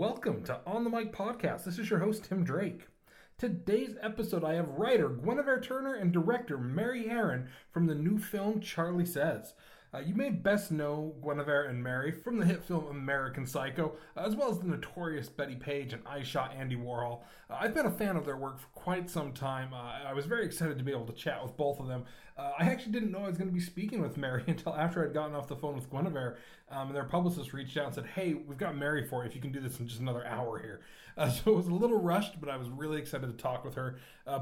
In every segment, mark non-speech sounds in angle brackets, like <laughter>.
welcome to On the Mic Podcast. This is your host, Tim Drake. Today's episode, I have writer Guinevere Turner and director Mary Harron from the new film Charlie Says. Uh, you may best know Guinevere and Mary from the hit film American Psycho, as well as the notorious Bettie Page and I Shot Andy Warhol. Uh, I've been a fan of their work for quite some time. Uh, I was very excited to be able to chat with both of them. Uh, I actually didn't know I was going to be speaking with Mary <laughs> until after I'd gotten off the phone with Guinevere, um, and their publicist reached out and said, "Hey, we've got Mary for you if you can do this in just another hour here." Uh, <laughs> so it was a little rushed, but I was really excited to talk with her.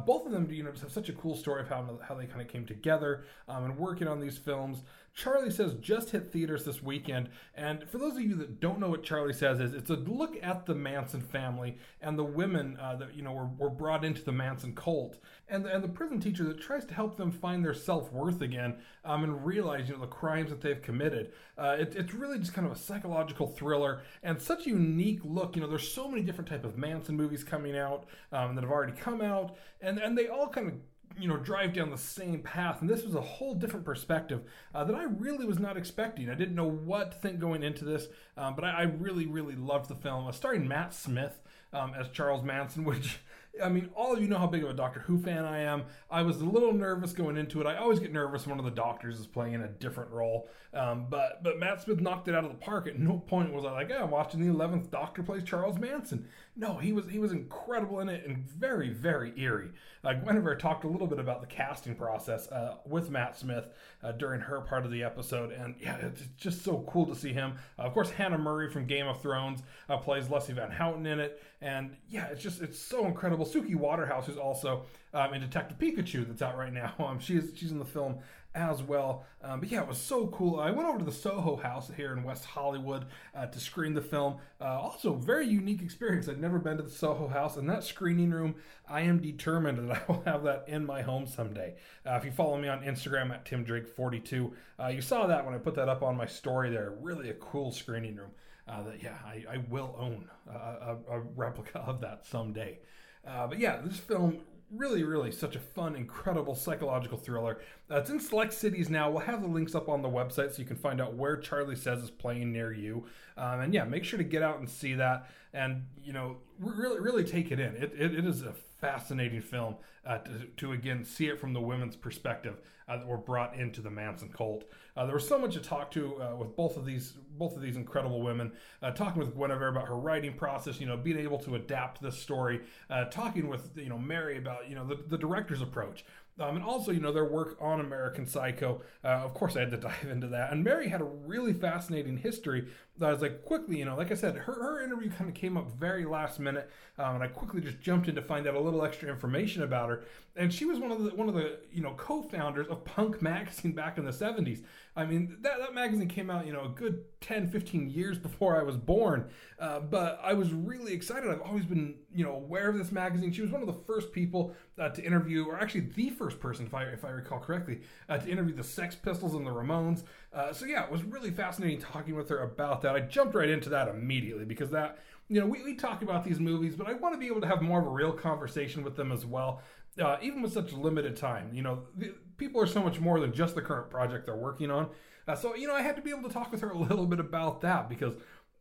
both of them, you know, just have such a cool story of how how they kind of came together um, and working on these films. Charlie Says just hit theaters this weekend. And for those of you that don't know what Charlie Says is, it's a look at the Manson family and the women uh, that, you know, were, were brought into the Manson cult. And, and the prison teacher that tries to help them find their self worth again um, and realize, you know, the crimes that they've committed. Uh, it, it's really just kind of a psychological thriller and such a unique look. You know, there's so many different type of Manson movies coming out um, that have already come out. And, and they all kind of you know drive down the same path and this was a whole different perspective uh, that i really was not expecting i didn't know what to think going into this um, but I, I, really really loved the film uh, starring matt smith um, as charles manson <laughs> which I mean, all of you know how big of a Doctor Who fan I am. I was a little nervous going into it. I always get nervous when one of the doctors is playing a different role. Um, but but Matt Smith knocked it out of the park. At no point was I like, yeah, I'm watching the eleventh Doctor plays Charles Manson. No, he was he was incredible in it and very very eerie. Uh, Guinevere talked a little bit about the casting process uh, with Matt Smith uh, during her part of the episode, and yeah, it's just so cool to see him. Uh, of course, Hannah Murray from Game of Thrones uh, plays Leslie Van Houten in it, and yeah, it's just it's so incredible. Suki Waterhouse, who's also um, in Detective Pikachu, that's out right now. <laughs> Um, she's she's in the film as well. Um, but yeah, it was so cool. I went over to the Soho House here in West Hollywood uh, to screen the film. Uh, also, very unique experience. I'd never been to the Soho House, and that screening room, I am determined <laughs> that I will have that in my home someday. Uh, if you follow me on Instagram at timdrake42, uh, you saw that when I put that up on my story there. Really a cool screening room. Uh, that yeah, I, I will own a, a, replica of that someday. Uh, but yeah, this film really, really such a fun, incredible psychological thriller. Uh, it's in select cities now. We'll have the links up on the website so you can find out where Charlie Says is playing near you. Um, and yeah, make sure to get out and see that, and you know, really, really take it in. It, it, it is a fascinating film uh, to, to, again see it from the women's perspective uh, that were brought into the Manson cult. Uh, there was so much to talk to uh, with both of these both of these incredible women. Uh, talking with Guinevere about her writing process, you know, being able to adapt this story. Uh, talking with you know Mary about you know the, the director's approach. Um, and also, you know, their work on American Psycho. Uh, of course, I had to <laughs> dive into that. And Mary had a really fascinating history I was like quickly, you know, like I said, her, her interview kind of came up very last minute, um, and I quickly just jumped in to find out a little extra information about her. And she was one of the one of the you know co-founders of Punk magazine back in the 70s. I mean, that, that magazine came out, you know, a good 10, 15 years before I was born. Uh, but I was really excited. I've always been, you know, aware of this magazine. She was one of the first people uh, to interview, or actually the first person, if I if I recall correctly, uh, to interview the Sex Pistols and the Ramones. Uh, so yeah, it was really fascinating talking with her about that. I jumped right into that immediately because that, you know, we, we talk about these movies, but I want to be able to have more of a real conversation with them as well. Uh, even with such limited time, you know, the, people are so much more than just the current project they're working on. Uh, so, you know, I had to be able to talk with her <laughs> a little bit about that because,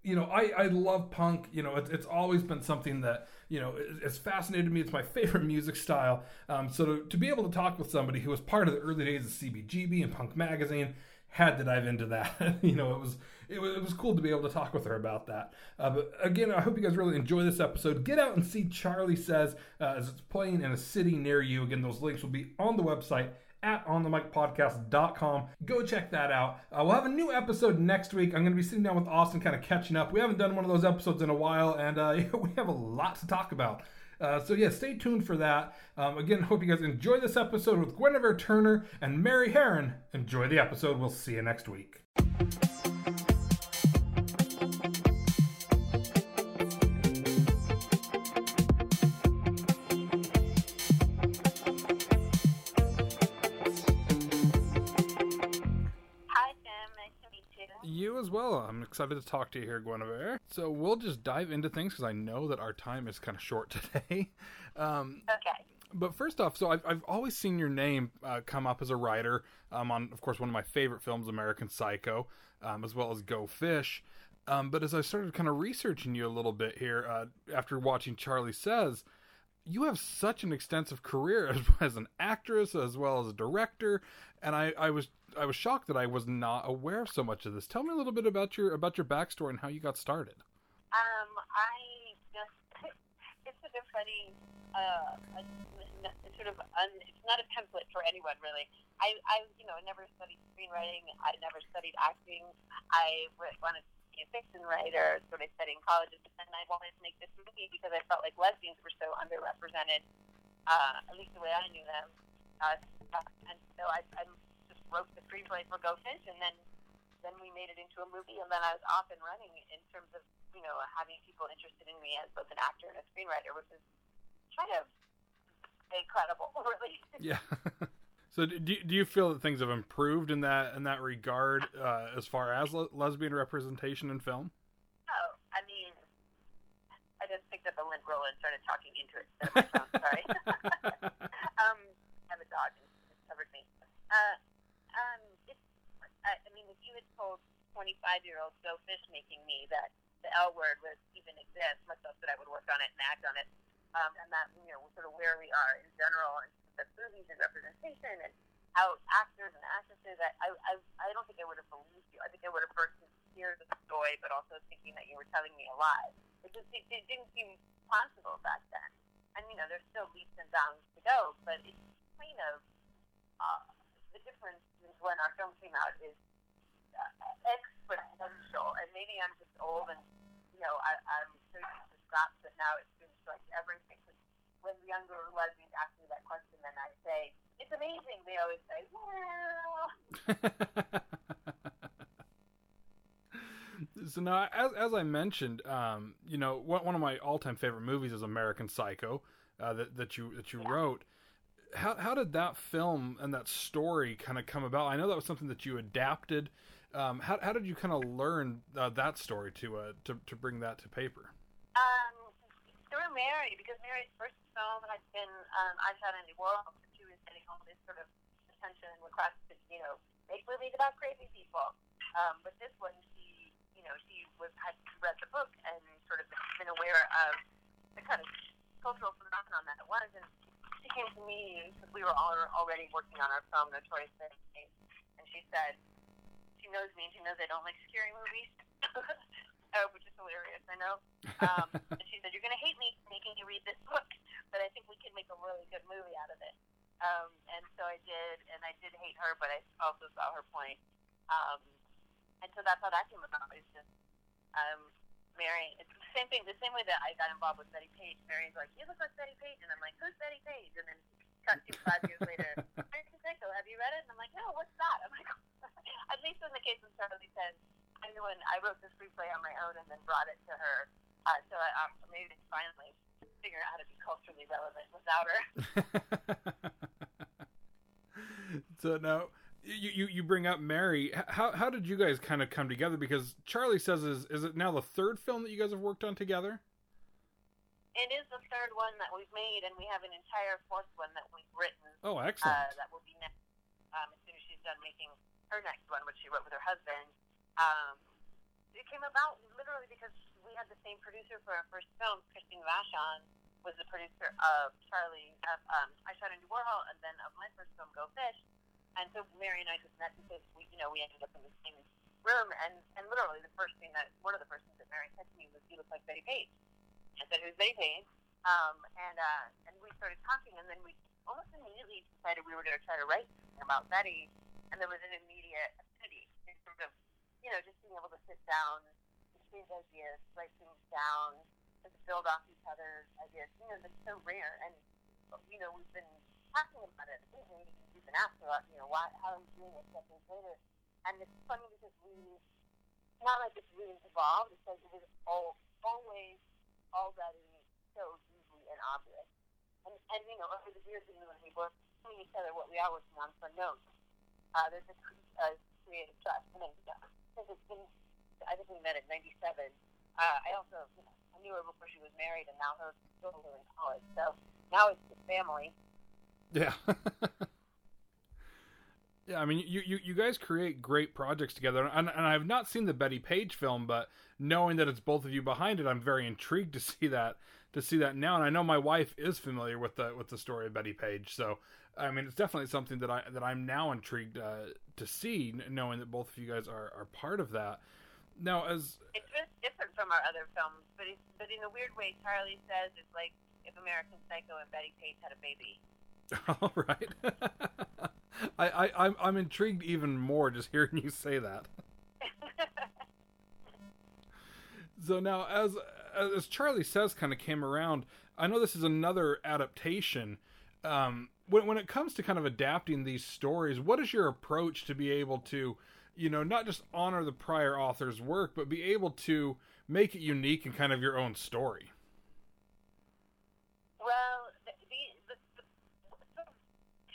you know, I, I love punk. You know, it's, it's always been something that, you know, it's fascinated me. It's my <laughs> favorite music style. Um, so to, to be able to talk with somebody who was part of the early days of CBGB and Punk Magazine, had to dive into that. <laughs> you know, it was, it was it was cool to be able to talk with her about that. Uh, but again, I hope you guys really enjoy this episode. Get out and see Charlie Says uh, as it's playing in a city near you. Again, those links will be on the website at onthemicpodcast.com. Go check that out. Uh, we'll have a new episode next week. I'm going to be sitting down with Austin, kind of catching up. We haven't done one of those episodes in a while, and uh, <laughs> we have a lot to talk about. Uh, so yeah, stay tuned for that. Um, again, hope you guys enjoy this episode with Guinevere Turner and Mary Harron. Enjoy the episode. We'll see you next week. Excited to talk to you here, Guinevere. So we'll just dive into things because I know that our time is kind of short <laughs> today. Um, okay. But first off, so I've, I've always seen your name uh, come up as a writer um, on, of course, one of my favorite films, American Psycho, um, as well as Go Fish. Um, but as I started kind of researching you a little bit here, uh, after watching Charlie Says, you have such an extensive career <laughs> as, as, an actress as well as a director, and I, I was I was shocked that I was not aware of so much of this. Tell me a little bit about your about your backstory and how you got started. Um, I just <laughs> it's sort of funny. Uh, it's sort of un, it's not a template for anyone really. I I you know never studied screenwriting. I never studied acting. I wanted to be a fiction writer, so I studied in college, and I wanted to make this movie because I felt like lesbians were so underrepresented, uh, at least the way I knew them. Uh, and so I, I wrote the screenplay for Go Fish, and then then we made it into a movie, and then I was off and running in terms of you know having people interested in me as both an actor and a screenwriter, which is kind of incredible, <laughs> really. Yeah. <laughs> So do, do you feel that things have improved in that in that regard uh, as far as le- lesbian representation in film? Oh, I mean, I just picked up a lint roller and started talking into it instead of my. Sorry. <laughs> um, I have a dog and it's covered me. Uh, it's, I, I told 25 year old Go Fish making me that the L word would even exist, much less that I would work on it and act on it, um, and that you know sort of where we are in general and the movies and representation and how actors and actresses. I, I, I don't think I would have believed you. I think I would have first heard the story, but also thinking that you were telling me a lie. It just it, it didn't seem possible back then. And you know, there's still leaps and bounds to go, but it's kind of uh, the difference when our film came out is exponential. And maybe I'm just old and you know I, I'm so used to Scott, but now it seems like everything when the younger lesbians ask me that question, then I say, it's amazing. They always say, well. <laughs> so now, as, as I mentioned, um, you know, one, one of my all-time favorite movies is American Psycho, uh, that, that you that you yeah. wrote. How, how did that film and that story kind of come about? I know that was something that you adapted. Um, how, how did you kind of learn uh, that story to, uh, to to bring that to paper? Um, through Mary, because Mary's first film had been um, I Shot Andy Warhol. She was getting all this sort of attention and requests to, you know, make movies about crazy people. Um, but this one, she, you know, she was had read the book and sort of been aware of the kind of cultural phenomenon that it was. And she came to me because we were all already working on our film, Notorious Bettie, and she said, she knows me and she knows I don't like scary movies. oh, <laughs> which is hilarious, I know. Um, <laughs> and she said, You're going to hate me making you read this book, but I think we can make a really good movie out of it. Um, and so I did, and I did hate her, but I also saw her point. Um, and so that's how that came about. It's just um, Mary. It's the same thing. The same way that I got involved with Bettie Page. Mary's like, "You look like Bettie Page," and I'm like, "Who's Bettie Page?" And then cut to five years later. American Psycho. Have you read it? And I'm like, "No, what's that?" I'm like, at least in the case of Charlie says, I knew when I wrote the screenplay on my own and then brought it to her. Uh, so I um, maybe finally figure out how to be culturally relevant without her. so now you, you you bring up Mary. How how did you guys kind of come together? Because Charlie says is is it now the third film that you guys have worked on together? It is the third one that we've made, and we have an entire fourth one that we've written. Oh, excellent! Uh, that will be next um, as soon as she's done making her next one, which she wrote with her husband. Um, it came about literally because we had the same producer for our first film. Christine Vachon was the producer of Charlie, of, um, I Shot Andy Warhol, and then of my first film, Go Fish. And so Mary and I just met because we, you know, we ended up in the same room. And, and literally, the first thing that one of the first things that Mary said to me was, "You look like Bettie Page." I said, "Who's Bettie Page?" Um, and uh, and we started talking, and then we almost immediately decided we were going to try to write something about Bettie. And there was an immediate affinity in terms of you know, just being able to sit down, exchange ideas, write things down, to build off each other's ideas. You know, that's so rare. And, you know, we've been talking about it. We've been asked about, you know, why, how are we doing it decades later? And it's funny because we, not like it's really evolved, it's like it was all, always already so easy and obvious. And, and you know, over the years, even when we were telling each other what we are working on for notes, uh, there's a, a creative trust. And, uh, since it's been, I think we met in '97. Uh, I also, you know, I knew her before she was married, and now her children are in college. So now it's just family. Yeah. <laughs> Yeah, I mean, you, you, you guys create great projects together, and, and I've not seen the Bettie Page film, but knowing that it's both of you behind it, I'm very intrigued to see that to see that now. And I know my wife is familiar with the with the story of Bettie Page, so I mean, it's definitely something that I that I'm now intrigued uh, to see, knowing that both of you guys are, are part of that. Now, as it's just different from our other films, but it's, but in a weird way, Charlie says it's like if American Psycho and Bettie Page had a baby. <laughs> All right. <laughs> I, I I'm I'm intrigued even more just hearing you say that. <laughs> so now, as as Charlie says, kind of came around. I know this is another adaptation. Um, when when it comes to kind of adapting these stories, what is your approach to be able to, you know, not just honor the prior author's work, but be able to make it unique and kind of your own story? Well,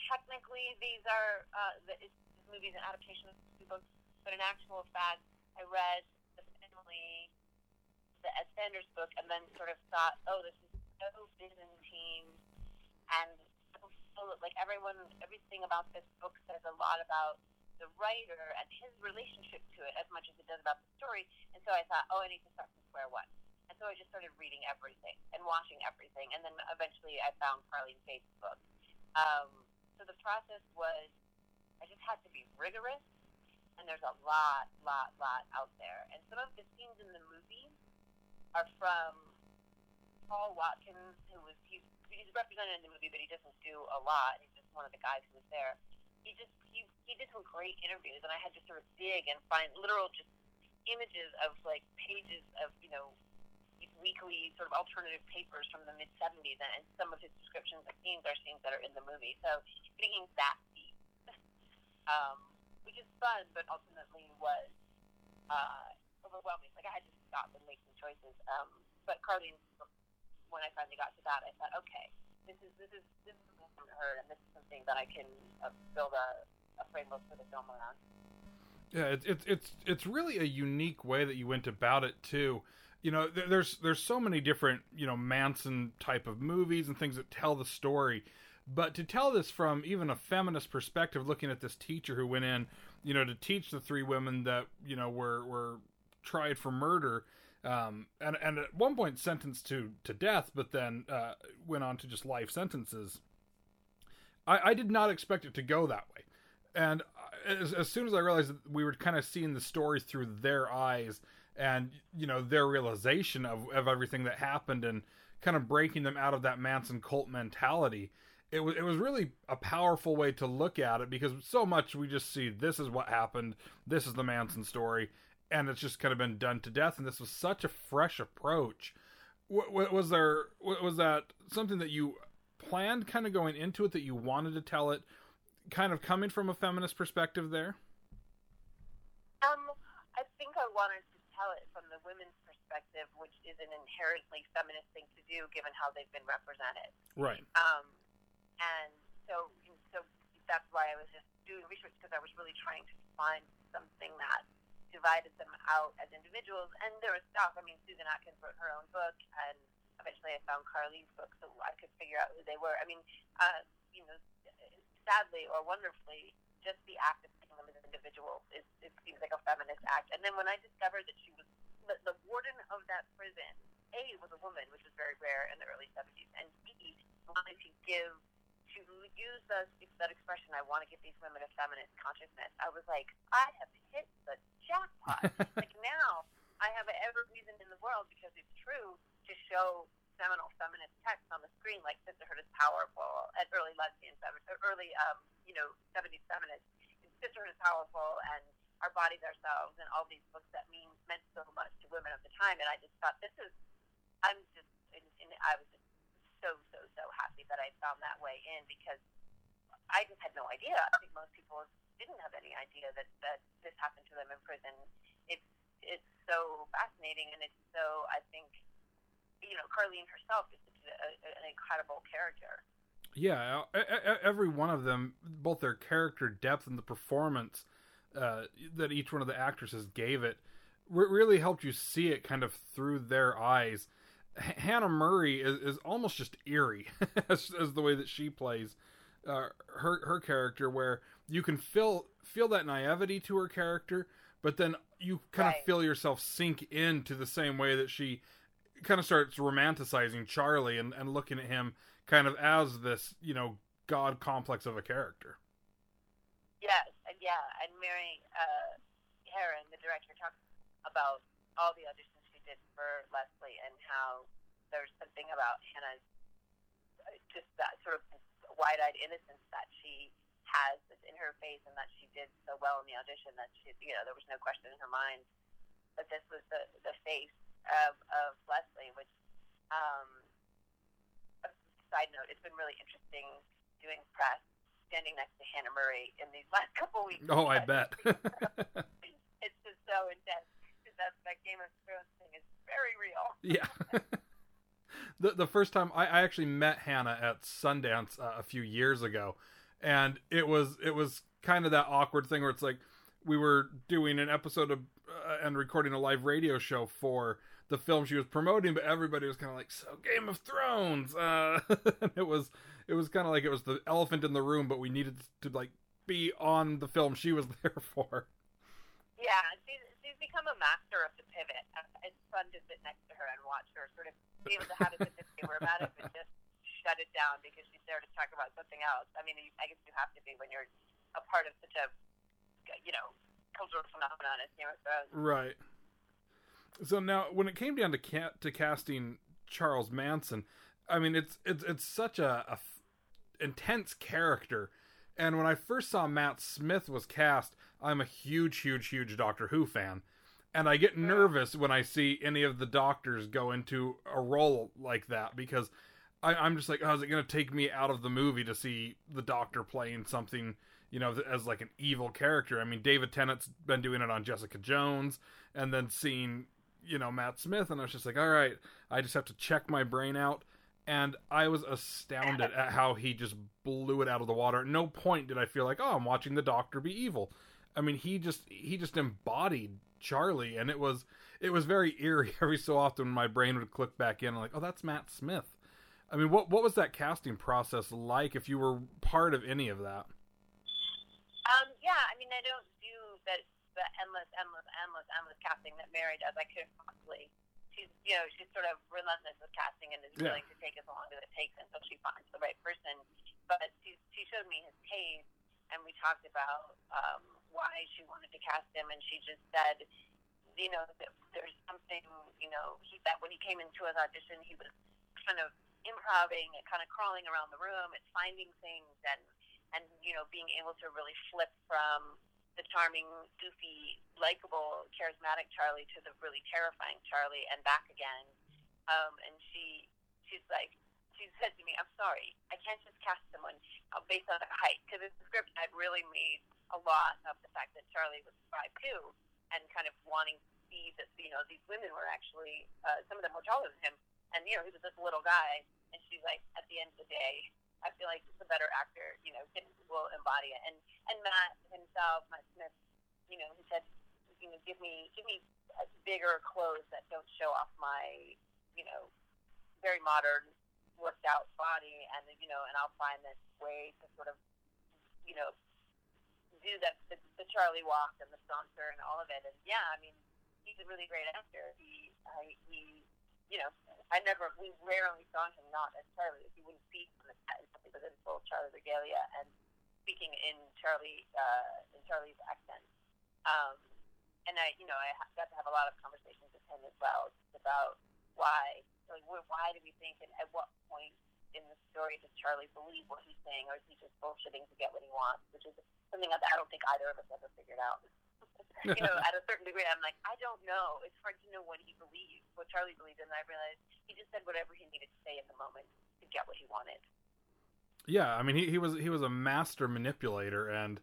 technically these are uh, the, this movie is an adaptation of two books, but in actual fact, I read the family, the Ed Sanders book, and then sort of thought, oh, this is so Byzantine, and so, like everyone, everything about this book says a lot about the writer and his relationship to it as much as it does about the story. And so I thought, oh, I need to start from square one. And so I just started reading everything and watching everything, and then eventually I found Karlene Faith's book. Um, so the process was I just had to be rigorous, and there's a lot, lot, lot out there. And some of the scenes in the movie are from Paul Watkins, who was he's, he's represented in the movie, but he doesn't do a lot. He's just one of the guys who was there. He just he he did some great interviews, and I had to sort of dig and find literal just images of like pages of you know these weekly sort of alternative papers from the mid 70s, and some of his descriptions of scenes are scenes that are in the movie. So getting that deep, <laughs> um, which is fun, but ultimately was uh, overwhelming. Like I had to stop and make some choices. Um, but Karlene, when I finally got to that, I thought, okay, this is this is this is from her, and this is something that I can uh, build a, a framework for the film around. Yeah, it's it's it's it's really a unique way that you went about it too. You know there's there's so many different you know manson type of movies and things that tell the story. But to tell this from even a feminist perspective looking at this teacher who went in you know to teach the three women that you know were were tried for murder um, and and at one point sentenced to to death but then uh, went on to just life sentences I, I did not expect it to go that way and as, as soon as i realized that we were kind of seeing the stories through their eyes and you know their realization of, of everything that happened and kind of breaking them out of that Manson cult mentality. It was it was really a powerful way to look at it because so much we just see this is what happened, this is the Manson story, and it's just kind of been done to death. And this was such a fresh approach. Was there? Was that something that you planned, kind of going into it, that you wanted to tell it, kind of coming from a feminist perspective there? Um, I think I wanted to tell it from the women's perspective, which is an inherently feminist thing to do, given how they've been represented. Right. Um, and so, so that's why I was just doing research because I was really trying to find something that divided them out as individuals. And there was stuff. I mean, Susan Atkins wrote her own book, and eventually I found Carly's book, so I could figure out who they were. I mean, uh, you know, sadly or wonderfully, just the act of seeing them as individuals is it seems like a feminist act. And then when I discovered that she was the, the warden of that prison, A was a woman, which was very rare in the early 70s, and B wanted to give to use the, that expression, I want to give these women a feminist consciousness. I was like, I have hit the jackpot. <laughs> like now, I have every reason in the world because it's true to show seminal feminist texts on the screen like Sisterhood is Powerful and early lesbian, feminist, early um, you know 70s feminists sisterhood is powerful and our bodies ourselves and all these books that mean meant so much to women of the time and I just thought this is I'm just and, and I was just so so so happy that I found that way in because I just had no idea. I think most people didn't have any idea that that this happened to them in prison. It's it's so fascinating and it's so I think you know Karlene herself is such a, a, an incredible character. Yeah, every one of them, both their character depth and the performance uh, that each one of the actresses gave it, really helped you see it kind of through their eyes. H- Hannah Murray is, is almost just eerie <laughs> as, as the way that she plays uh, her her character, where you can feel feel that naivety to her character, but then you kind Right. of feel yourself sink into the same way that she kind of starts romanticizing Charlie and, and looking at him kind of as this, you know, god complex of a character. Yes, and yeah, and Mary uh, Harron, the director, talks about all the auditions she did for Leslie and how there's something about Hannah's uh, just that sort of wide-eyed innocence that she has that's in her face, and that she did so well in the audition that she, you know, there was no question in her mind that this was the the face of of Leslie. Which, um, a side note, it's been really interesting doing press standing next to Hannah Murray in these last <laughs> couple weeks. Oh, I bet. <laughs> It's just so <laughs> intense. 'cause That, that Game of Thrones thing is very real. yeah. the the first time I, I actually met Hannah at Sundance uh, a few years ago, and it was it was kind of that awkward thing where it's like we were doing an episode of uh, and recording a live radio show for the film she was promoting, but everybody was kind of like, "So Game of Thrones." Uh, <laughs> it was it was kind of like it was the elephant in the room, but we needed to like be on the film she was <laughs> there for. Yeah, she's, she's become a master of the pivot. Uh, It's fun to sit next to her and watch her sort of be able to have a of humor about it, but just shut it down because she's there to talk about something else. I mean, I guess you have to be when you're a part of such a, you know, cultural phenomenon as Game of Thrones. Right. So now, when it came down to ca- to casting Charles Manson, I mean, it's it's it's such a, a f- intense character. And when I first saw Matt Smith was cast, I'm a huge, huge, huge Doctor Who fan, and I get nervous when I see any of the doctors go into a role like that because I, I'm just like, oh, is it going to take me out of the movie to see the Doctor playing something? you know, as like an evil character. I mean, David Tennant's been doing it on Jessica Jones, and then seeing, you know, Matt Smith, and I was just like, all right, I just have to check my brain out. And I was astounded at how he just blew it out of the water. At no point did I feel like, oh, I'm watching the Doctor be evil. I mean, he just he just embodied Charlie, and it was it was very eerie. <laughs> Every so often, my brain would click back in, like, oh, that's Matt Smith. I mean, what what was that casting process like? If you were part of any of that? Um, yeah, I mean, I don't do the, endless, endless, endless, endless casting that Mary does. I couldn't possibly. She's, you know, she's sort of relentless with casting and is Yeah. willing to take as long as it takes until she finds the right person. But she, she showed me his case, and we talked about um, why she wanted to cast him, and she just said, you know, that there's something, you know, he that when he came into his audition, he was kind of improving and kind of crawling around the room and finding things and and you know being able to really flip from the charming, goofy, likable, charismatic Charlie to the really terrifying Charlie and back again. Um, and she she's like she said to me, "I'm sorry, I can't just cast someone uh, based on their height because the script had really made a lot of the fact that Charlie was five two and kind of wanting to see that you know these women were actually uh, some of them were taller than him, and you know he was this little guy." And she's like, "At the end of the day, I feel like the better actor, you know, can will embody it. And and Matt himself, Matt Smith, you know, he said, you know, give me give me bigger clothes that don't show off my, you know, very modern worked out body, and you know, and I'll find this way to sort of, you know, do that the, the Charlie walk and the saunter and all of it. And yeah, I mean, he's a really great actor. He I, he you know, I never, we rarely saw him not as Charlie. He wouldn't speak on the set until he was in full Charlie regalia and speaking in Charlie, uh, in Charlie's accent. Um, and I, you know, I got to have a lot of conversations with him as well about why, like, why do we think, and at what point in the story does Charlie believe what he's saying, or is he just bullshitting to get what he wants? Which is something that I don't think either of us ever figured out. <laughs> you know, at a certain degree, I'm like, I don't know. It's hard to know what he believes, what Charlie believed, and I realized he just said whatever he needed to say in the moment to get what he wanted. Yeah, I mean he, he was he was a master manipulator and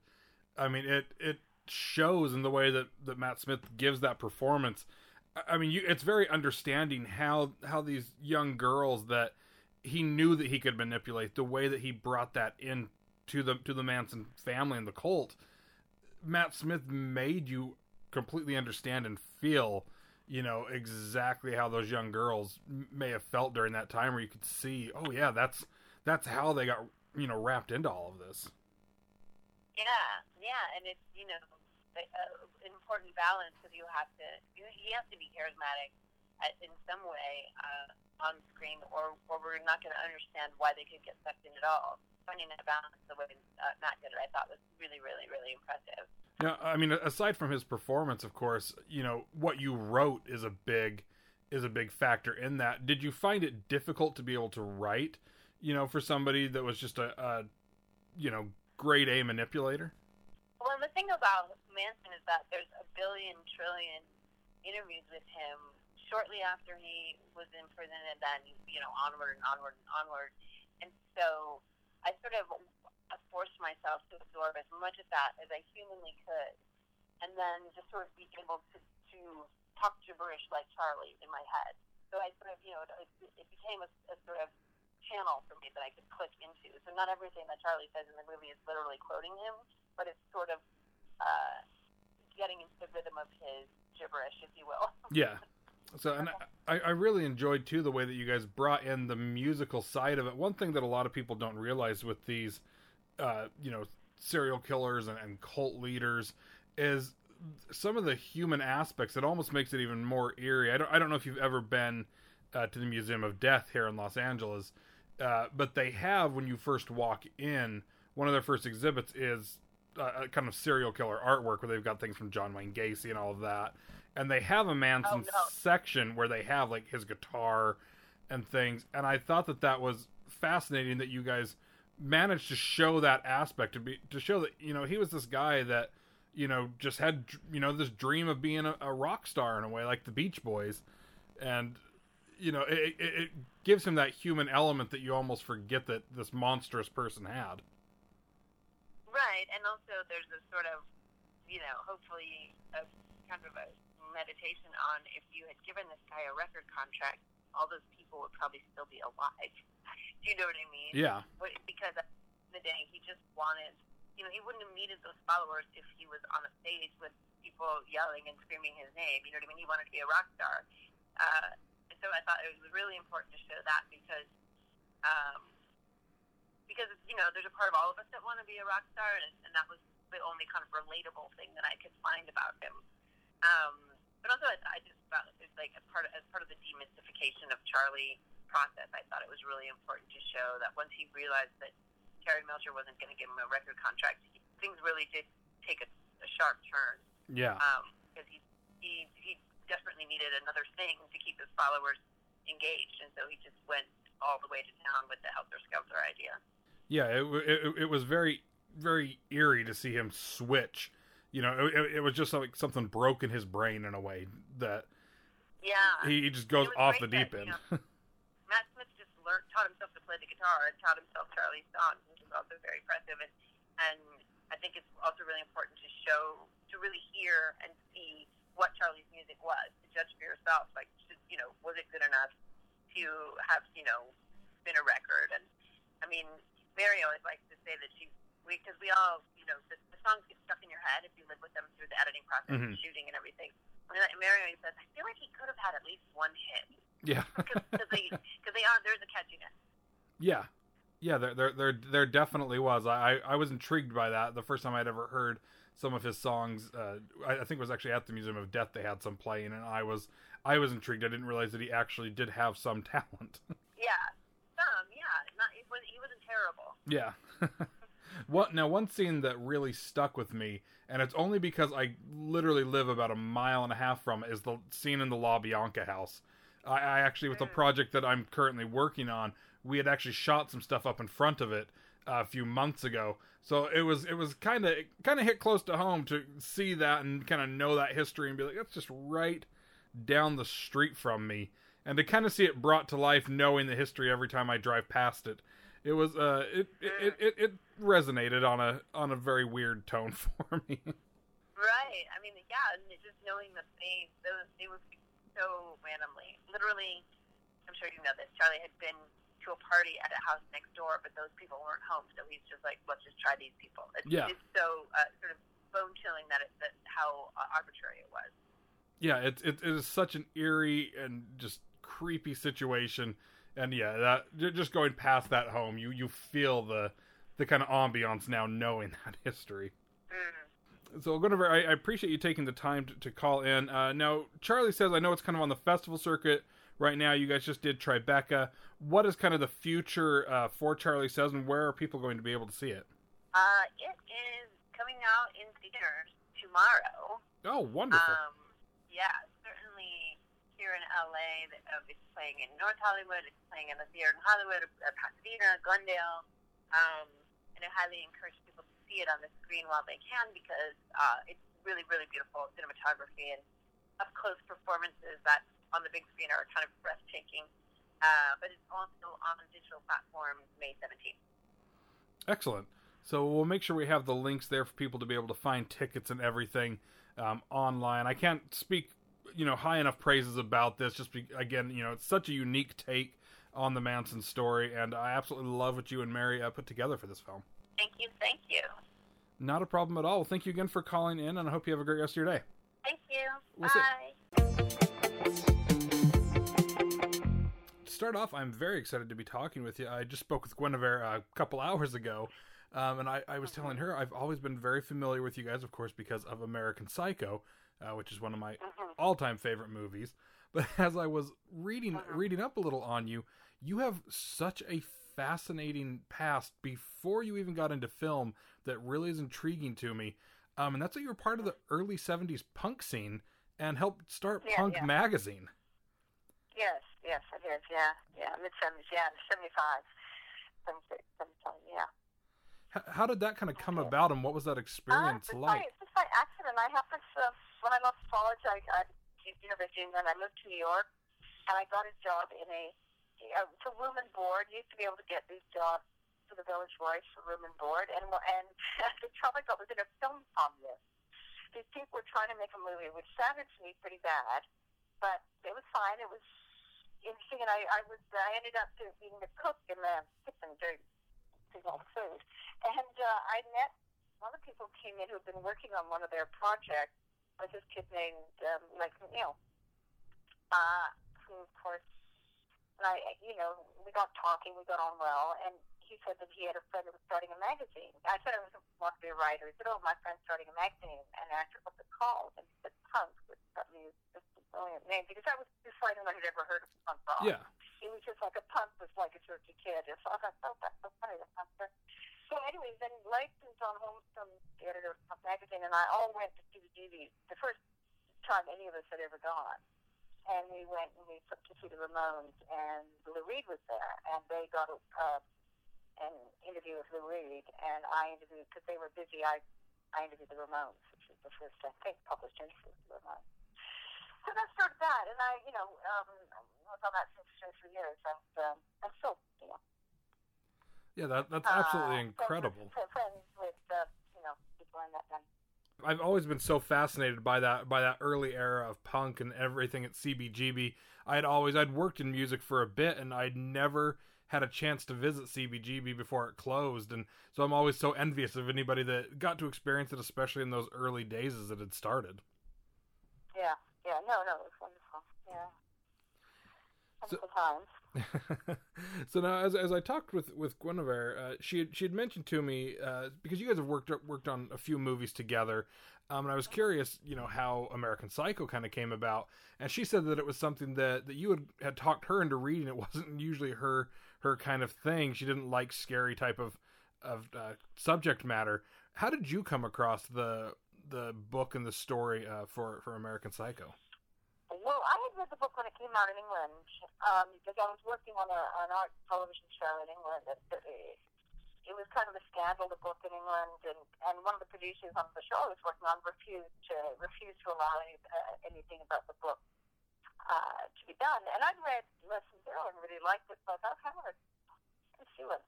I mean it it shows in the way that, that Matt Smith gives that performance. I- mean you it's very understanding how how these young girls that he knew that he could manipulate, the way that he brought that in to the to the Manson family and the cult. Matt Smith made you completely understand and feel, you know, exactly how those young girls may have felt during that time where you could see, oh yeah, that's that's how they got you know wrapped into all of this. Yeah, yeah, and it's you know an important balance because you have to you, he has to be charismatic at, in some way uh, on screen, or or we're not going to understand why they could get sucked in at all. Finding that balance the way uh, Matt did it, I thought was really, really, really impressive. Yeah, I mean, aside from his performance, of course, you know what you wrote is a big is a big factor in that. Did you find it difficult to be able to write? You know, for somebody that was just a, a you know grade A manipulator. Well, the thing about Manson is that there's a billion trillion interviews with him shortly after he was in prison, and then you know onward and onward and onward. And so I sort of forced myself to absorb as much of that as I humanly could, and then just sort of be able to to talk gibberish like Charlie in my head. So I sort of you know it, it became a, a sort of channel for me that I could click into. So not everything that Charlie says in the movie is literally quoting him, but it's sort of uh, getting into the rhythm of his gibberish, if you will. <laughs> Yeah. So, and I, I really enjoyed too the way that you guys brought in the musical side of it. One thing that a lot of people don't realize with these, uh, you know, serial killers and, and cult leaders is some of the human aspects. It almost makes it even more eerie. I don't, I don't know if you've ever been uh, to the Museum of Death here in Los Angeles, uh, but they have when you first walk in. One of their first exhibits is uh, a kind of serial killer artwork where they've got things from John Wayne Gacy and all of that and they have a Manson oh, no. section where they have like his guitar and things. And I thought that that was fascinating that you guys managed to show that aspect to be to show that you know he was this guy that you know just had you know this dream of being a, a rock star in a way like the Beach Boys, and you know it, it, it gives him that human element that you almost forget that this monstrous person had. Right, and also there's a sort of you know hopefully a kind of a meditation on if you had given this guy a record contract, all those people would probably still be alive. <laughs> Do you know what I mean? Yeah. Because at the day, he just wanted, you know, he wouldn't have needed those followers if he was on a stage with people yelling and screaming his name. You know what I mean? He wanted to be a rock star. Uh, so I thought it was really important to show that because, um, because you know, there's a part of all of us that want to be a rock star, and, and that was the only kind of relatable thing that I could find about him. Um, but also, I just felt it's like as part of, as part of the demystification of Charlie process, I thought it was really important to show that once he realized that Terry Melcher wasn't going to give him a record contract, he, things really did take a, a sharp turn. Yeah. Um, because he he he desperately needed another thing to keep his followers engaged, and so he just went all the way to town with the Helter Skelter idea. Yeah, it, it, it was very very eerie to see him switch you know, it, it was just like something broke in his brain in a way that yeah he, he just goes off the deep that, end. You know, <laughs> Matt Smith just learned taught himself to play the guitar and taught himself Charlie's songs, which is also very impressive. And and I think it's also really important to show to really hear and see what Charlie's music was to judge for yourself. Like, you know, was it good enough to have you know been a record? And I mean, Mary always likes to say that she because we, we all, you know, the, the songs get stuck in your head if you live with them through the editing process mm-hmm. and shooting and everything. And Mary says, I feel like he could have had at least one hit. Yeah. <laughs> Because they, cause they are, there's a catchiness. Yeah. Yeah, there, there, there, there definitely was. I, I was intrigued by that. The first time I'd ever heard some of his songs, uh, I, I think it was actually at the Museum of Death. They had some playing, and I was, I was intrigued. I didn't realize that he actually did have some <laughs> talent. yeah, some. Yeah, not. It was, he wasn't terrible. Yeah. <laughs> What now? One scene that really stuck with me, and it's only because I literally live about a mile and a half from it, is the scene in the La Bianca house. I, I actually, with the project that I'm currently working on, we had actually shot some stuff up in front of it uh, a few months ago. So it was it was kind of kind of hit close to home to see that and kind of know that history and be like, that's just right down the street from me, and to kind of see it brought to life, knowing the history every time I drive past it it was uh it it, it it resonated on a on a very weird tone <laughs> for me. Right. I mean, yeah, and just knowing that they those it was so randomly, literally. I'm sure you know this. Charlie had been to a party at a house next door, but those people weren't home, so he's just like, let's just try these people. It's, yeah. It's so uh, sort of bone chilling that it that how uh, arbitrary it was. Yeah, it's it, it is such an eerie and just creepy situation and yeah, that just going past that home, you you feel the the kind of ambiance now, knowing <laughs> that history. Mm. So, Guinevere, I, I, appreciate you taking the time to, to call in. Uh, now, Charlie says, I know it's kind of on the festival circuit right now. You guys just did Tribeca. What is kind of the future uh, for Charlie Says, and where are people going to be able to see it? Uh, it is coming out in theaters tomorrow. Oh, wonderful. Um, yeah, certainly here in LA. It's playing in North Hollywood. It's playing in the theater in Hollywood, uh, Pasadena, Glendale. Um, and I highly encourage people to see it on the screen while they can because uh, it's really, really beautiful cinematography and up close performances that on the big screen are kind of breathtaking. Uh, but it's also on digital platforms May 17th. Excellent. So we'll make sure we have the links there for people to be able to find tickets and everything um, online. I can't speak, you know, high enough praises about this. Just be, again, you know, it's such a unique take on the Manson story, and I absolutely love what you and Mary uh, put together for this film. Thank you, thank you. Not a problem at all. Well, thank you again for calling in, and I hope you have a great rest of your day. Thank you. We'll Bye. Start off, I'm very excited to be talking with you. I just spoke with Guinevere a couple hours ago, um, and I, I, was telling her I've always been very familiar with you guys, of course, because of American Psycho, uh, which is one of my mm-hmm. all-time favorite movies. <laughs> But as I was reading uh-huh. reading up a little on you, you have such a fascinating past before you even got into film that really is intriguing to me. Um, and that's that you were part of the early '70s punk scene and helped start yeah, Punk yeah. Magazine. Yes, yes, I did. Yeah, yeah, mid '70s. Yeah, '75, 75. Yeah. How, how did that kind of come about, and what was that experience uh, like? By, just by accident. I happened to when I left college, I, I University, and then I moved to New York, and I got a job in a uh, for room and board. You used to be able to get these jobs for the Village Voice for room and board, and and <laughs> the job I got was in a film commune. These people were trying to make a movie, which sounded to me pretty bad, but it was fine. It was interesting, and I I was I ended up being the cook in the kitchen all the food, and uh, I met one of people came in who had been working on one of their projects was this kid named um, like know, uh, who of course, and I you know we got talking, we got on well, and he said that he had a friend who was starting a magazine. I said I was want to be a writer. He said, "Oh, my friend's starting a magazine," and I asked him what it called, and he said Punk, which probably is just brilliant name because that was before anyone had ever heard of punk rock. Yeah, it was just like a punk was like a churchy kid. And so I thought, oh, that's so funny, the. So, anyways, then and John Holmstrom, the editor of Punk Magazine, and I all went to CBGB the first time any of us had ever gone. And we went and we took to see the Ramones, and Lou Reed was there, and they got a, uh, an interview with Lou Reed, and I interviewed, because they were busy, I, I interviewed the Ramones, which was the first, I think, published interview with the Ramones. So that started that, and I, you know, um, was on that since for years, and um, I'm still, you know, yeah, that that's absolutely uh, incredible. Friends with, uh, you know, people in that time. I've always been so fascinated by that by that early era of punk and everything at CBGB. I'd always I'd worked in music for a bit and I'd never had a chance to visit CBGB before it closed and so I'm always so envious of anybody that got to experience it especially in those early days as it had started. Yeah. No, no, it was wonderful. Yeah. So, <laughs> so now, as, as I talked with with Guinevere, uh, she had, she had mentioned to me uh, because you guys have worked worked on a few movies together, um, and I was curious, you know, how American Psycho kind of came about, and she said that it was something that, that you had, had talked her into reading. It wasn't usually her her kind of thing. She didn't like scary type of of uh, subject matter. How did you come across the the book and the story uh, for for American Psycho? Well, I had read the book when it came out in England um, because I was working on a, an art television show in England. It, it, was kind of a scandal, the book in England, and, and one of the producers on the show I was working on refused to refused to allow any, uh, anything about the book uh, to be done. And I'd read Less Than Zero and really liked it, so I thought, how would I see what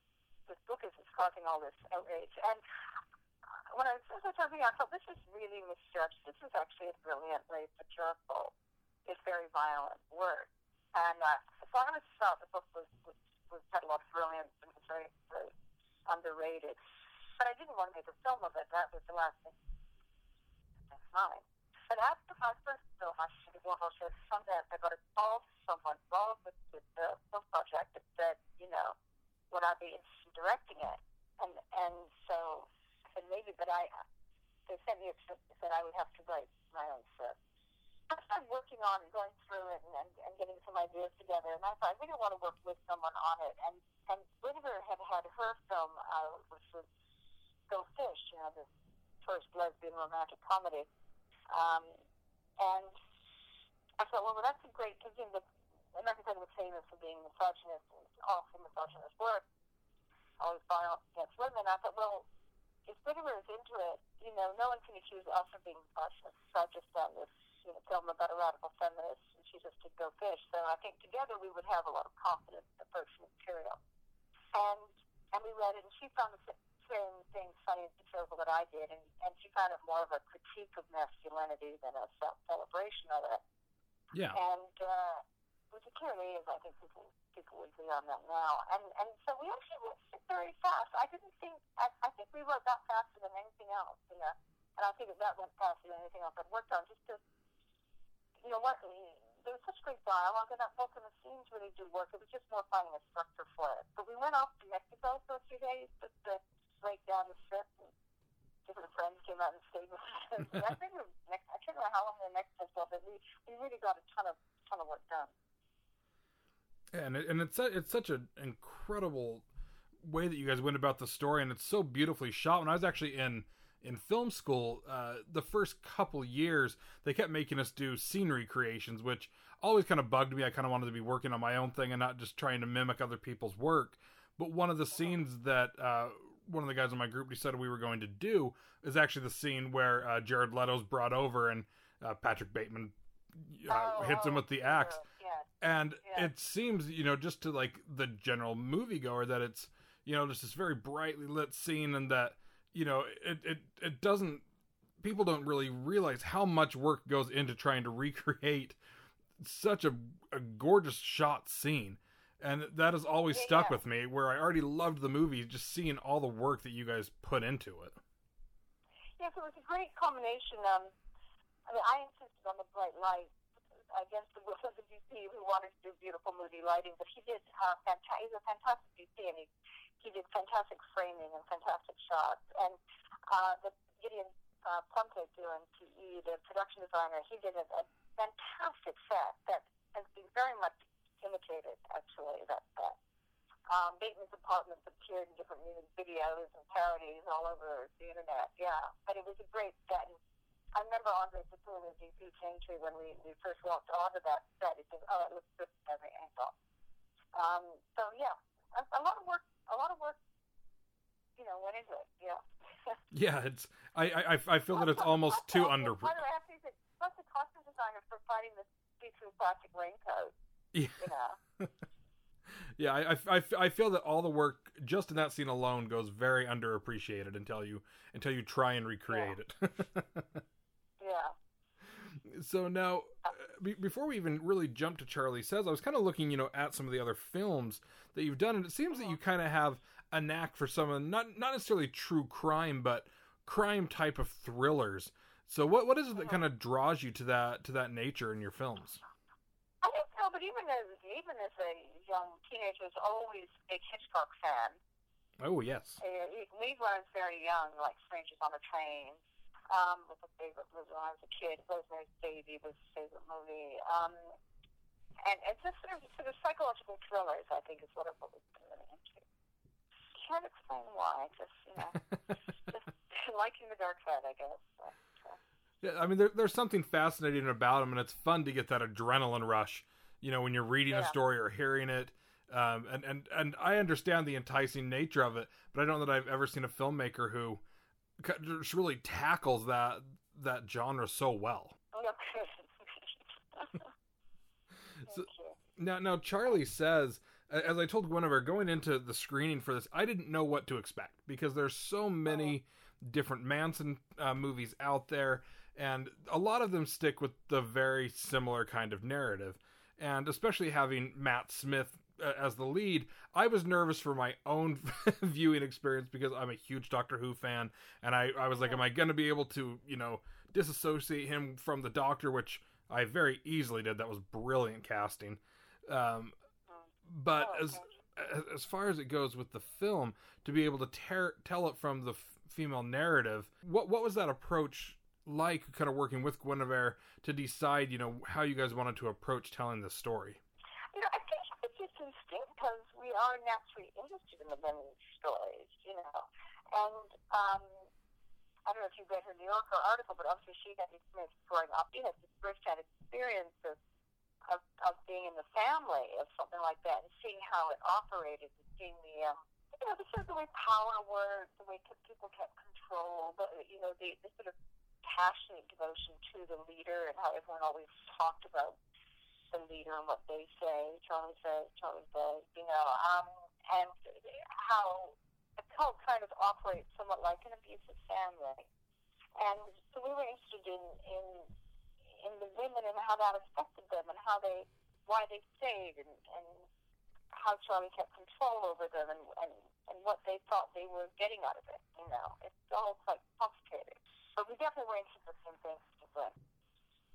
this book is that's causing all this outrage. And when I was reading, I thought this is really misjudged. This is actually a brilliantly satirical is very violent word. And uh, so I felt the book was, was, was had a lot of brilliance and was very, very underrated. But I didn't want to make a film of it. That was the last thing. That's fine. But after my first film, I should have watched Sundance. I got a call from someone involved with, with the film project that said, you know, would I be interested in directing it. And and so I said maybe, but I they sent me a script that I would have to write my own script. I started working on it, going through it, and, and, and getting some ideas together. And I thought I really want to work with someone on it. And and Guinevere had had her film, uh, which was Go Fish, you know, the first lesbian romantic comedy. Um, and I thought, well, well that's a great because you know, the American Cinema was famous for being misogynist awful misogynist work, always violent against women. I thought, well, if Guinevere is into it, you know, no one can accuse us of being misogynist. So I just done this, you know, film about a radical feminist, and she just did Go Fish. So I think together we would have a lot of confidence approaching material. And and we read it, and she found the same things funny and satirical that I did, and, and she found it more of a critique of masculinity than a celebration of it. Yeah. And uh, which it clearly is, I think people people would agree on that now. And and so we actually went very fast. I didn't think I, I think we wrote that faster than anything else, you know. And I think that that went faster than anything else I've worked on. Just to you know what there was such great dialogue in that book, and the scenes really do work. It was just more finding a structure for it. But we went off to Mexico for a few days just to break down the script. And different friends came out and stayed with us. <laughs> I think we I can't remember how long the next was, but we we really got a ton of ton of work done. And it, and it's it's such an incredible way that you guys went about the story, and it's so beautifully shot. When I was actually in in film school, uh, the first couple years, they kept making us do scenery creations, which always kind of bugged me. I kind of wanted to be working on my own thing and not just trying to mimic other people's work. But one of the scenes that uh, one of the guys in my group decided we were going to do is actually the scene where uh, Jared Leto's brought over and uh, Patrick Bateman uh, oh, hits him with the axe. And Yeah. it seems, you know, just to like the general moviegoer that it's, you know, just this very brightly lit scene and that, you know, it, it, it doesn't, people don't really realize how much work goes into trying to recreate such a, a gorgeous shot scene. And that has always Yeah, stuck yeah. with me where I already loved the movie, just seeing all the work that you guys put into it. Yes, it was a great combination. Um, I mean, I insisted on the bright light against the will of the DP who wanted to do beautiful, moody lighting, but he did uh, fantastic. He's a fantastic DP, and he he did fantastic framing and fantastic shots. And uh, the Gideon uh, Plunkett doing PE, the production designer, he did a, a fantastic set that has been very much imitated, actually. That set. Um, Bateman's apartments appeared in different music videos and parodies all over the internet. Yeah, but it was a great set. And I remember Andre Sekula, the DP, came to when we, we first walked onto that set. He said, "Oh, it looks good from every angle." Um, so yeah, a, a lot of work. A lot of work. You know, went into it. Yeah. <laughs> Yeah, it's I I, I feel that it's almost too under. By the way, I have to say, plus the costume designer for fighting the see-through plastic raincoat. Yeah. You know. <laughs> Yeah, I, I, I- I feel that all the work just in that scene alone goes very underappreciated until you until you try and recreate it. <laughs> yeah. so now, uh, be, before we even really jump to Charlie Says, I was kind of looking, you know, at some of the other films that you've done, and it seems that you kind of have a knack for some of not not necessarily true crime, but crime type of thrillers. So what what is it that kind of draws you to that to that nature in your films? I don't know, but even as even as a young teenager, I was always a Hitchcock fan. Oh yes, Uh, we learned very young, like Strangers on a Train. Um, was a favorite movie when I was a kid. Rosemary's Baby was a favorite movie. Um, and it's just sort of, sort of psychological thrillers, I think, is what I've always been really into. Can't explain why. Just you know, <laughs> just <laughs> liking the dark side, I guess. But, uh, Yeah, I mean, there, there's something fascinating about them, and it's fun to get that adrenaline rush. You know, when you're reading a story or hearing it, um, and and and I understand the enticing nature of it, but I don't know that I've ever seen a filmmaker who just really tackles that that genre so well. <laughs> So- Now, now Charlie says, as I told Guinevere going into the screening for this, I didn't know what to expect because there's so many different Manson uh, movies out there, and a lot of them stick with the very similar kind of narrative. And especially having Matt Smith as the lead, I was nervous for my own <laughs> viewing experience because I'm a huge Doctor Who fan, and I, I was like, am I going to be able to, you know, disassociate him from the Doctor, which I very easily did. That was brilliant casting. Um, but Oh, as as far as it goes with the film, to be able to tear, tell it from the f- female narrative, what what was that approach like? Kind of working with Guinevere to decide, you know, how you guys wanted to approach telling the story. You know, I think instinct because we are naturally interested in the women's stories, you know. And um, I don't know if you read her New Yorker article, but obviously she had experience growing up. Had this first-hand experience of, of being in the family of something like that, and seeing how it operated, and seeing the um, you know the sort of the way power worked, the way people kept control, the you know the, the sort of passionate devotion to the leader, and how everyone always talked about the leader and what they say. Charlie says, Charlie says, you know, um, and how a cult kind of operates somewhat like an abusive family. And so we were interested in in in the women and how that affected them and how they why they stayed and, and how Charlie kept control over them and, and and what they thought they were getting out of it. You know, it's all quite complicated. But we definitely were interested in things.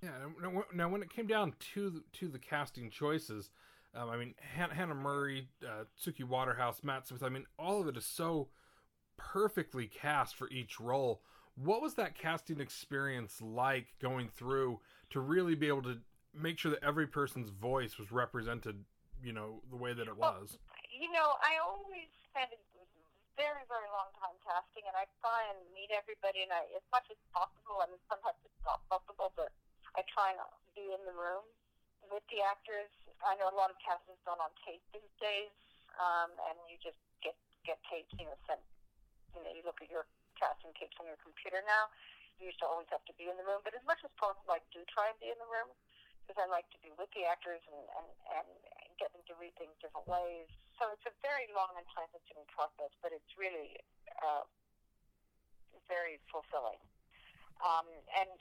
Yeah. Now, when it came down to the, to the casting choices, um, I mean, Hannah Murray, uh, Suki Waterhouse, Matt Smith. I mean, all of it is so perfectly cast for each role. What was that casting experience like going through to really be able to make sure that every person's voice was represented, you know, the way that it was? Well, you know, I always spend a very, very long time casting, and I try and meet everybody, and I, as much as possible. Mean, sometimes it's not possible, but I try to be in the room with the actors. I know a lot of casting is done on tape these days, um, and you just get get tapes, you know, sent. You know, you look at your casting tapes on your computer now. You used to always have to be in the room, but as much as possible, I do try and be in the room because I like to be with the actors and, and, and get them to read things different ways. So it's a very long and time-consuming process, but it's really uh, very fulfilling. Um, and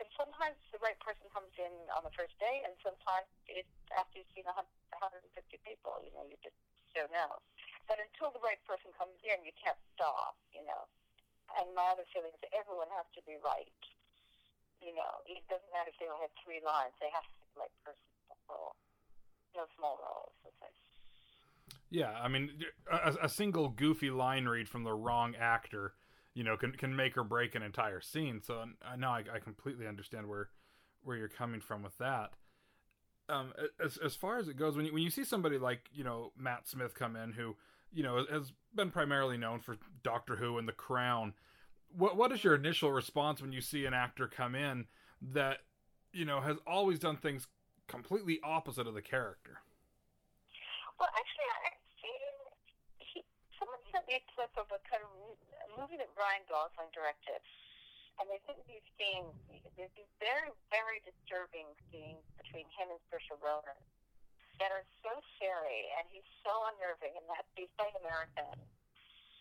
and sometimes the right person comes in on the first day, and sometimes it's after you've seen 150 people. You know, you just don't know. But until the right person comes in, you can't stop. You know. And my other feeling is everyone has to be right. You know, it doesn't matter if they only have three lines; they have to be the right person role. No small roles. Okay. Yeah, I mean, a, a single goofy line read from the wrong actor you know can can make or break an entire scene. So uh, now I, I completely understand where where you're coming from with that. Um, as as far as it goes, when you when you see somebody like you know Matt Smith come in, who you know has been primarily known for Doctor Who and The Crown, what what is your initial response when you see an actor come in that you know has always done things completely opposite of the character? Well, actually, I, sent me a clip of a kind of movie that Ryan Gosling directed. And there's these scenes, there's these very, very disturbing scenes between him and Saoirse Ronan that are so scary, and he's so unnerving, and that he's playing American.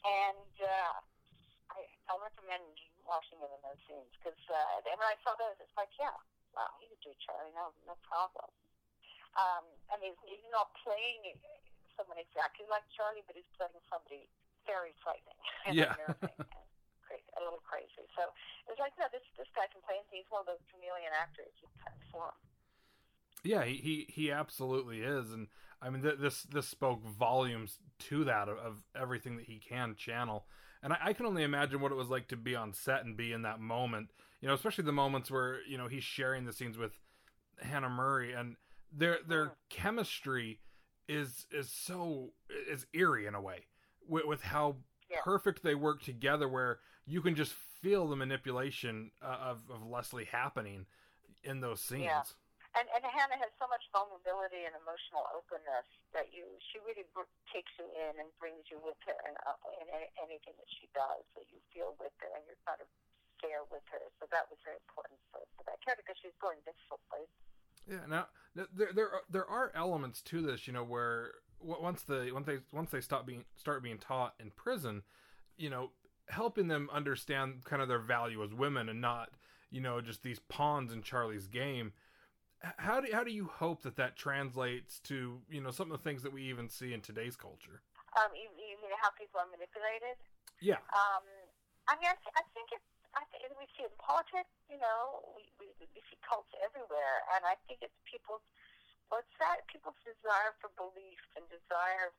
And uh, I, I recommend watching him in those scenes because uh, when I saw those, it's like, yeah, wow, he could do Charlie, no, no problem. Um, and he's, he's not playing someone exactly like Charlie, but he's playing somebody very frightening. <laughs> And yeah. crazy, a little crazy. So it's like, no, this this guy can play. anything. He's one of those chameleon actors. You form. Yeah, he, he he absolutely is, and I mean th- this this spoke volumes to that of, of everything that he can channel, and I, I, can only imagine what it was like to be on set and be in that moment. You know, especially the moments where you know he's sharing the scenes with Hannah Murray, and their their mm. chemistry is is so is eerie in a way with, with how yeah. perfect they work together, where you can just feel the manipulation uh, of of Leslie happening in those scenes. Yeah. And, and Hannah has so much vulnerability and emotional openness that you she really takes you in and brings you with her in, uh, in anything that she does. That you feel with her and you're kind of there with her. So that was very important for, for that character because she's going difficult places. Yeah. Now there there are, there are elements to this, you know, where once the once they once they stop being start being taught in prison, you know, helping them understand kind of their value as women and not you know just these pawns in Charlie's game. How do how do you hope that that translates to you know some of the things that we even see in today's culture? Um, you, you mean how people are manipulated? Yeah. Um, I mean, I, th- I think it's I think we see in politics. You know, we, we we see cults everywhere, and I think it's people's what's that? People's desire for belief and desire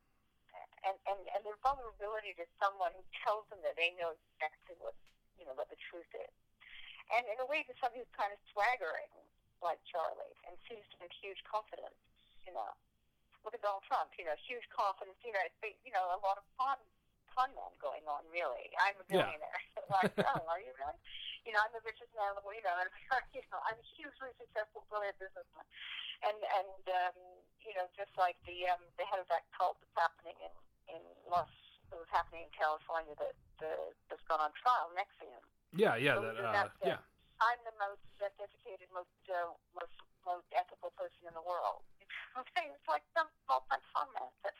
and, and, and their vulnerability to someone who tells them that they know exactly what you know what the truth is. And in a way to somebody who's kind of swaggering like Charlie and seems to have huge confidence, you know. Look at Donald Trump, you know, huge confidence, you know, it's, you know, a lot of fun fun man going on really. I'm a billionaire. Yeah. <laughs> like, oh, are you really? You know, I'm the richest man in the world, you know, and <laughs> you know, I'm a hugely successful, brilliant businessman. And and um, you know, just like the um the head of that cult that's happening in in Los that was happening in California that the that's gone on trial next to him. Yeah, yeah, so that, uh, yeah. I'm the most educated, most uh, most most ethical person in the world. okay, <laughs> it's like some small fun man. But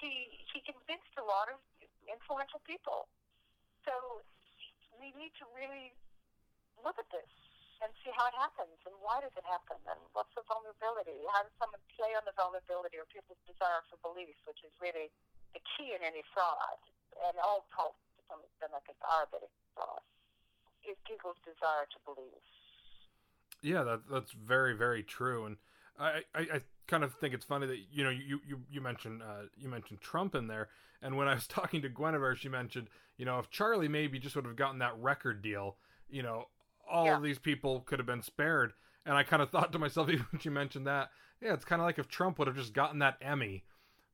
he he convinced a lot of influential people. So we need to really look at this and see how it happens and why does it happen and what's the vulnerability? How does someone play on the vulnerability or people's desire for belief, which is really the key in any fraud and all cults to some extent I think are a bit fraud, is people's desire to believe. Yeah, that that's very very true, and I, I, I kind of think it's funny that you know you you you mentioned uh, you mentioned Trump in there, and when I was <laughs> talking to Guinevere, she mentioned you know if Charlie maybe just would have gotten that record deal, you know all yeah. of these people could have been spared, and I kind of thought to myself <laughs> even when she mentioned that, yeah, it's kind of like if Trump would have just gotten that Emmy,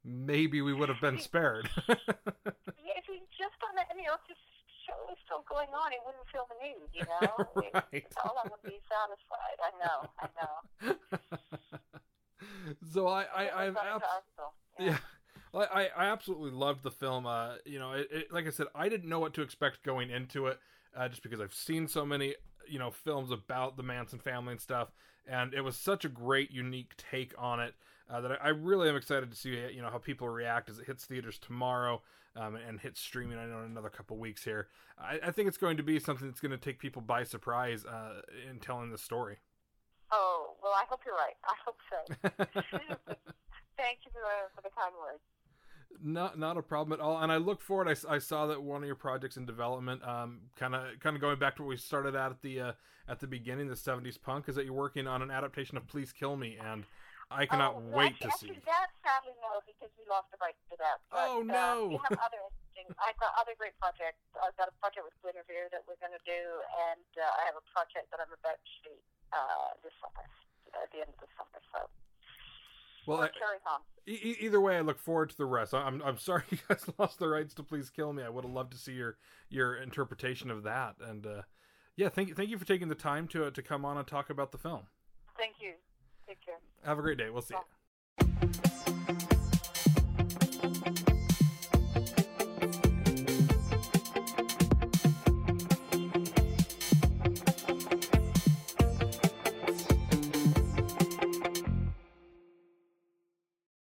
maybe we would have been <laughs> spared. yeah, if he just on the Emmy, just show was still going on, he wouldn't feel the need, you know. right. All I would be satisfied. I know, I know. So I, I, abs- yeah. yeah. I, I absolutely loved the film. Uh, you know, it, it, like I said, I didn't know what to expect going into it, uh, just because I've seen so many, you know, films about the Manson family and stuff, and it was such a great, unique take on it uh, that I, I, really am excited to see, you know, how people react as it hits theaters tomorrow um, and hits streaming. I know in another couple weeks here. I, I, think it's going to be something that's going to take people by surprise uh, in telling the story. Well, I hope you're right. I hope so. <laughs> Thank you for the, for the kind words. Not not a problem at all. And I look forward. I, I saw that one of your projects in development, kind of kind of going back to what we started at at the uh, at the beginning, the '70s punk, is that you're working on an adaptation of Please Kill Me, and I cannot oh, wait to see. That sadly no, because we lost the rights to that. But, oh no! Uh, we have other interesting. <laughs> I've got other great projects. I've got a project with Guinevere that we're going to do, and uh, I have a project that I'm about to shoot uh, this summer at the end of the summer. So. Well, I, e- either way, I look forward to the rest. I'm I'm sorry <laughs> you guys lost the rights to Please Kill Me. I would have loved to see your your interpretation of that. And uh, yeah, thank you thank you for taking the time to uh, to come on and talk about the film. Thank you. Take care. Have a great day. We'll see Bye. you.